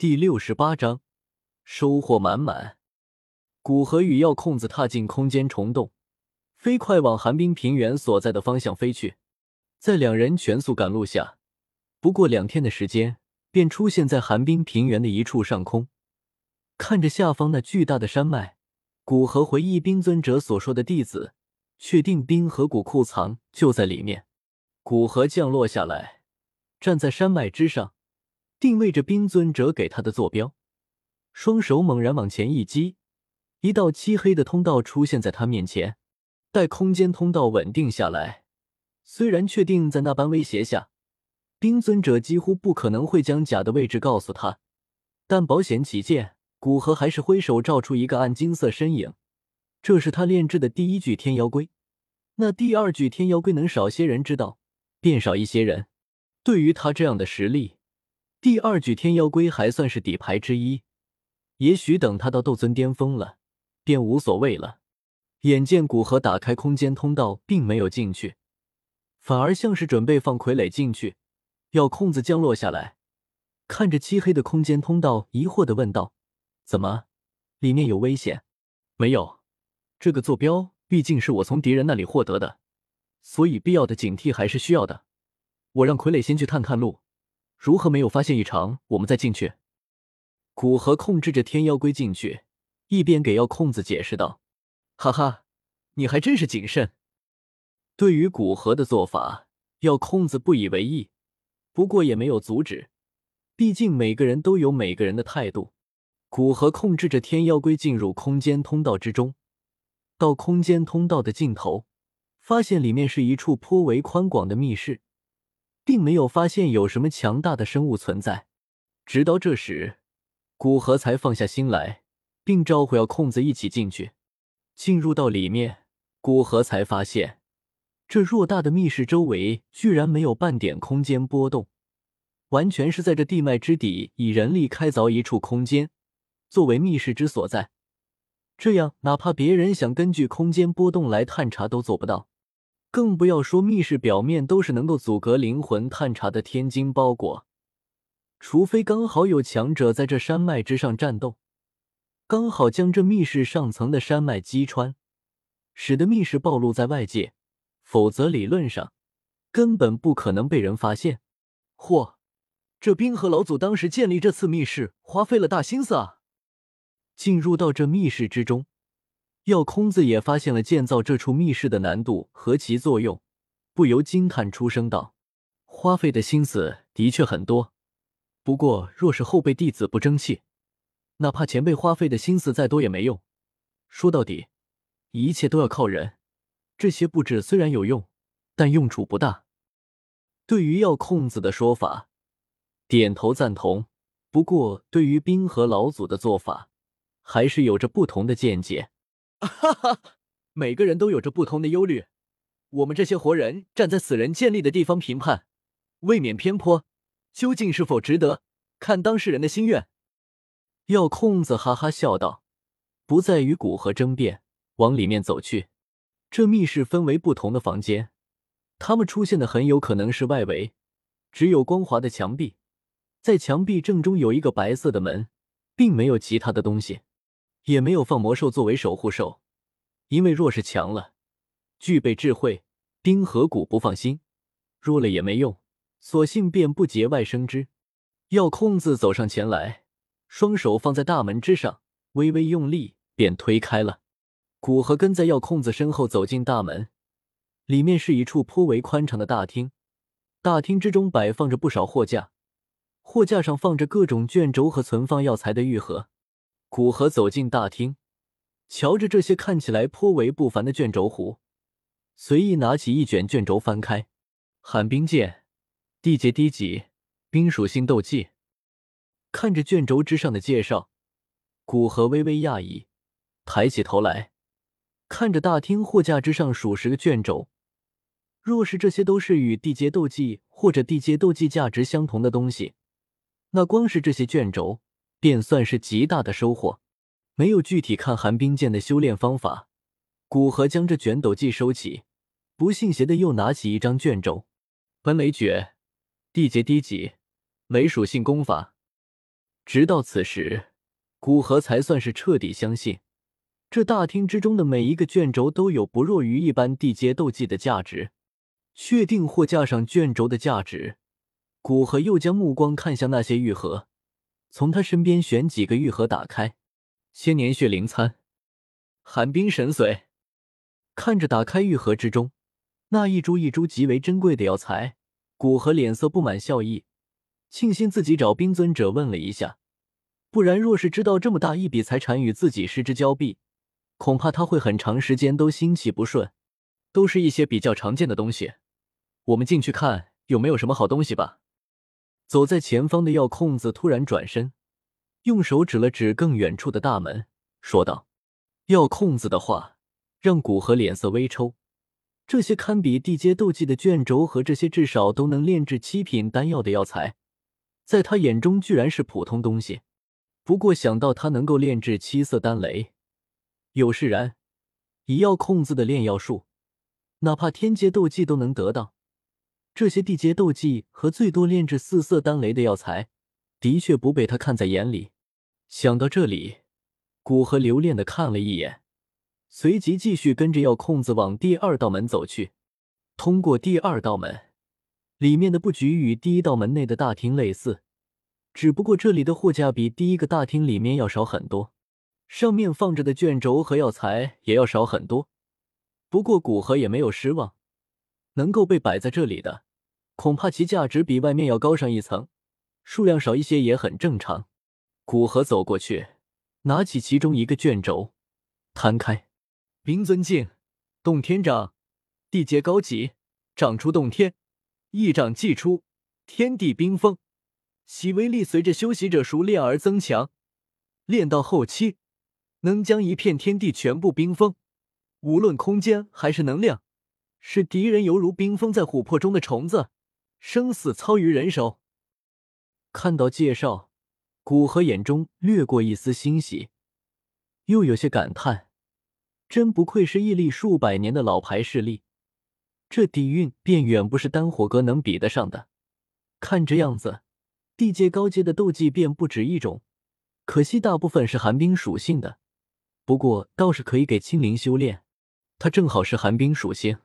第六十八章收获满满。古河与药空子踏进空间虫洞，飞快往寒冰平原所在的方向飞去。在两人全速赶路下，不过两天的时间，便出现在寒冰平原的一处上空。看着下方那巨大的山脉，古河回忆冰尊者所说的弟子，确定冰河谷库藏就在里面。古河降落下来，站在山脉之上。定位着冰尊者给他的坐标，双手猛然往前一击，一道漆黑的通道出现在他面前。待空间通道稳定下来，虽然确定在那般威胁下，冰尊者几乎不可能会将假的位置告诉他，但保险起见，古河还是挥手照出一个暗金色身影。这是他炼制的第一具天妖龟。那第二具天妖龟能少些人知道，便少一些人。对于他这样的实力。第二具天妖龟还算是底牌之一，也许等他到斗尊巅峰了，便无所谓了。眼见古河打开空间通道，并没有进去，反而像是准备放傀儡进去。要空子降落下来，看着漆黑的空间通道，疑惑的问道：“怎么，里面有危险？”“没有，这个坐标毕竟是我从敌人那里获得的，所以必要的警惕还是需要的。我让傀儡先去探探路。”如何没有发现异常？我们再进去。古河控制着天妖龟进去，一边给药空子解释道：“哈哈，你还真是谨慎。”对于古河的做法，药空子不以为意，不过也没有阻止。毕竟每个人都有每个人的态度。古河控制着天妖龟进入空间通道之中，到空间通道的尽头，发现里面是一处颇为宽广的密室。并没有发现有什么强大的生物存在，直到这时，古河才放下心来，并招呼要空子一起进去。进入到里面，古河才发现，这偌大的密室周围居然没有半点空间波动，完全是在这地脉之底以人力开凿一处空间，作为密室之所在。这样，哪怕别人想根据空间波动来探查，都做不到。更不要说密室表面都是能够阻隔灵魂探查的天金包裹，除非刚好有强者在这山脉之上战斗，刚好将这密室上层的山脉击穿，使得密室暴露在外界，否则理论上根本不可能被人发现。嚯，这冰河老祖当时建立这次密室花费了大心思啊！进入到这密室之中。药空子也发现了建造这处密室的难度和其作用，不由惊叹出声道：“花费的心思的确很多，不过若是后辈弟子不争气，哪怕前辈花费的心思再多也没用。说到底，一切都要靠人。这些布置虽然有用，但用处不大。”对于药空子的说法，点头赞同。不过，对于冰河老祖的做法，还是有着不同的见解。哈哈，每个人都有着不同的忧虑。我们这些活人站在死人建立的地方评判，未免偏颇。究竟是否值得，看当事人的心愿。药空子哈哈笑道，不再与古河争辩，往里面走去。这密室分为不同的房间，他们出现的很有可能是外围，只有光滑的墙壁，在墙壁正中有一个白色的门，并没有其他的东西。也没有放魔兽作为守护兽，因为若是强了，具备智慧，冰河谷不放心；弱了也没用，索性便不节外生枝。药空子走上前来，双手放在大门之上，微微用力，便推开了。古河跟在药空子身后走进大门，里面是一处颇为宽敞的大厅，大厅之中摆放着不少货架，货架上放着各种卷轴和存放药材的玉盒。古河走进大厅，瞧着这些看起来颇为不凡的卷轴壶，随意拿起一卷卷轴翻开。寒冰剑，地阶低级，冰属性斗技。看着卷轴之上的介绍，古河微微讶异，抬起头来，看着大厅货架之上数十个卷轴。若是这些都是与地阶斗技或者地阶斗技价值相同的东西，那光是这些卷轴。便算是极大的收获。没有具体看寒冰剑的修炼方法，古河将这卷斗技收起，不信邪的又拿起一张卷轴。本雷诀，地阶低级，雷属性功法。直到此时，古河才算是彻底相信，这大厅之中的每一个卷轴都有不弱于一般地阶斗技的价值。确定货架上卷轴的价值，古河又将目光看向那些玉盒，从他身边选几个玉盒打开。千年血灵参，寒冰神髓。看着打开玉盒之中那一株一株极为珍贵的药材，古河脸色布满笑意，庆幸自己找冰尊者问了一下，不然若是知道这么大一笔财产与自己失之交臂，恐怕他会很长时间都心气不顺。都是一些比较常见的东西，我们进去看有没有什么好东西吧。走在前方的药控子突然转身，用手指了指更远处的大门，说道：“药控子的话让古河脸色微抽。这些堪比地阶斗技的卷轴和这些至少都能炼制七品丹药的药材，在他眼中居然是普通东西。不过想到他能够炼制七色丹雷，有释然。以药控子的炼药术。”哪怕天阶斗技都能得到，这些地阶斗技和最多炼制四色丹雷的药材，的确不被他看在眼里。想到这里，古河留恋的看了一眼，随即继续跟着药控子往第二道门走去。通过第二道门，里面的布局与第一道门内的大厅类似，只不过这里的货架比第一个大厅里面要少很多，上面放着的卷轴和药材也要少很多。不过古河也没有失望，能够被摆在这里的，恐怕其价值比外面要高上一层，数量少一些也很正常。古河走过去，拿起其中一个卷轴，摊开。冰尊境，洞天掌，地阶高级，掌出洞天，一掌即出，天地冰封，其威力随着修习者熟练而增强，练到后期，能将一片天地全部冰封。无论空间还是能量，使敌人犹如冰封在琥珀中的虫子，生死操于人手。看到介绍，古河眼中掠过一丝欣喜，又有些感叹：真不愧是屹立数百年的老牌势力，这底蕴便远不是丹火阁能比得上的。看这样子，地阶高阶的斗技便不止一种，可惜大部分是寒冰属性的，不过倒是可以给青灵修炼。他正好是寒冰属性。